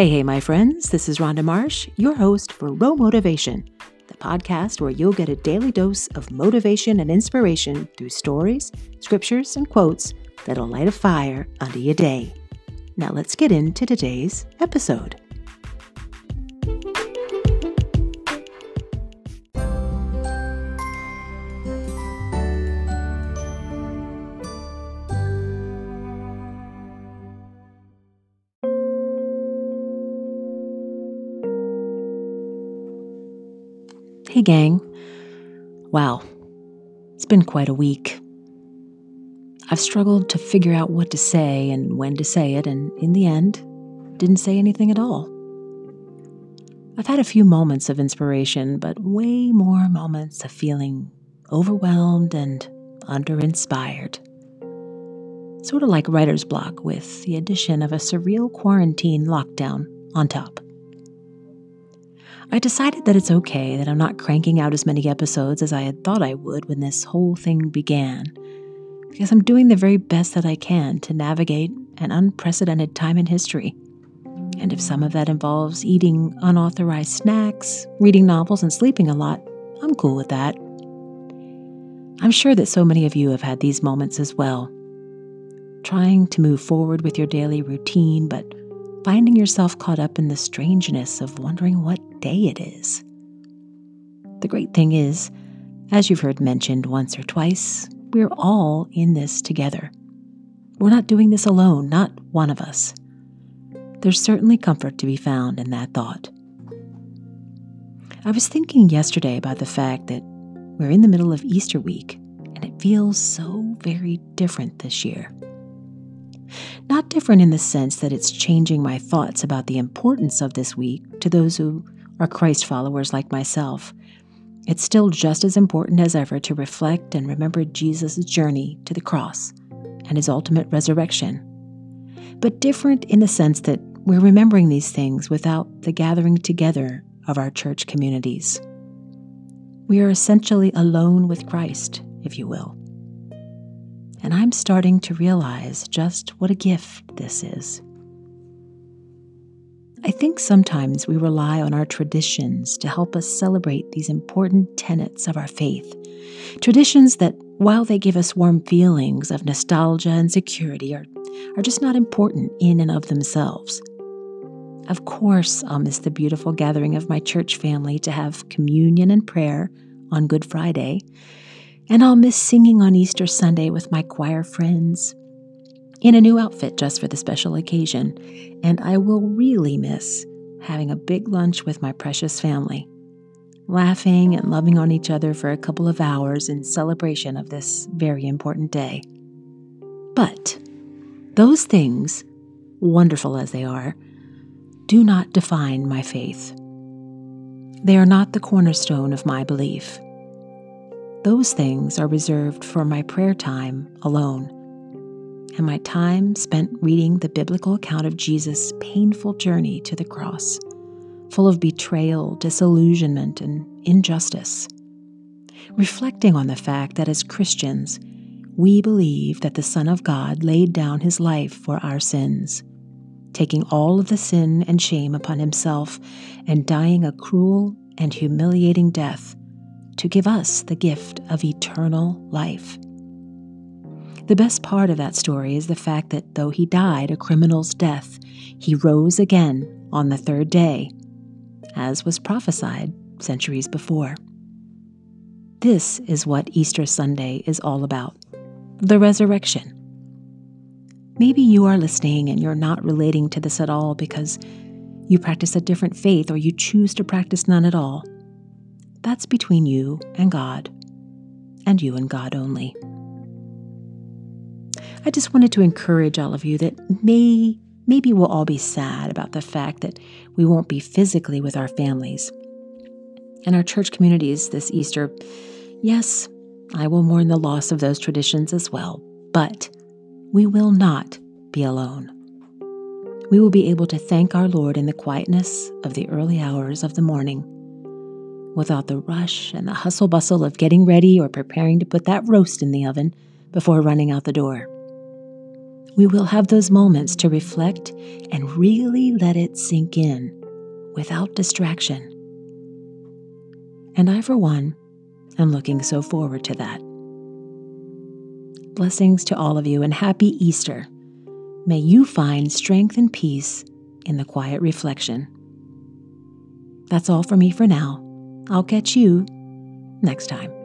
Hey, hey, my friends, this is Rhonda Marsh, your host for Row Motivation, the podcast where you'll get a daily dose of motivation and inspiration through stories, scriptures, and quotes that'll light a fire under your day. Now, let's get into today's episode. Hey, gang. Wow, it's been quite a week. I've struggled to figure out what to say and when to say it, and in the end, didn't say anything at all. I've had a few moments of inspiration, but way more moments of feeling overwhelmed and under inspired. Sort of like writer's block with the addition of a surreal quarantine lockdown on top. I decided that it's okay that I'm not cranking out as many episodes as I had thought I would when this whole thing began, because I'm doing the very best that I can to navigate an unprecedented time in history. And if some of that involves eating unauthorized snacks, reading novels, and sleeping a lot, I'm cool with that. I'm sure that so many of you have had these moments as well. Trying to move forward with your daily routine, but finding yourself caught up in the strangeness of wondering what day it is. The great thing is, as you've heard mentioned once or twice, we're all in this together. We're not doing this alone, not one of us. There's certainly comfort to be found in that thought. I was thinking yesterday about the fact that we're in the middle of Easter week, and it feels so very different this year. Not different in the sense that it's changing my thoughts about the importance of this week to those who are Christ followers like myself. It's still just as important as ever to reflect and remember Jesus' journey to the cross and his ultimate resurrection. But different in the sense that we're remembering these things without the gathering together of our church communities. We are essentially alone with Christ, if you will and I'm starting to realize just what a gift this is. I think sometimes we rely on our traditions to help us celebrate these important tenets of our faith. Traditions that, while they give us warm feelings of nostalgia and security, are, are just not important in and of themselves. Of course, I'll miss the beautiful gathering of my church family to have communion and prayer on Good Friday, and I'll miss singing on Easter Sunday with my choir friends in a new outfit just for the special occasion. And I will really miss having a big lunch with my precious family, laughing and loving on each other for a couple of hours in celebration of this very important day. But those things, wonderful as they are, do not define my faith. They are not the cornerstone of my belief. Those things are reserved for my prayer time alone and my time spent reading the biblical account of Jesus' painful journey to the cross, full of betrayal, disillusionment, and injustice. Reflecting on the fact that as Christians, we believe that the Son of God laid down his life for our sins, taking all of the sin and shame upon himself and dying a cruel and humiliating death to give us the gift of eternal life. The best part of that story is the fact that though he died a criminal's death, he rose again on the third day, as was prophesied centuries before. This is what Easter Sunday is all about the resurrection. Maybe you are listening and you're not relating to this at all because you practice a different faith or you choose to practice none at all. That's between you and God, and you and God only. I just wanted to encourage all of you that may maybe we'll all be sad about the fact that we won't be physically with our families. In our church communities this Easter, yes, I will mourn the loss of those traditions as well, but we will not be alone. We will be able to thank our Lord in the quietness of the early hours of the morning without the rush and the hustle bustle of getting ready or preparing to put that roast in the oven before running out the door. We will have those moments to reflect and really let it sink in without distraction. And I, for one, am looking so forward to that. Blessings to all of you and happy Easter. May you find strength and peace in the quiet reflection. That's all for me for now. I'll catch you next time.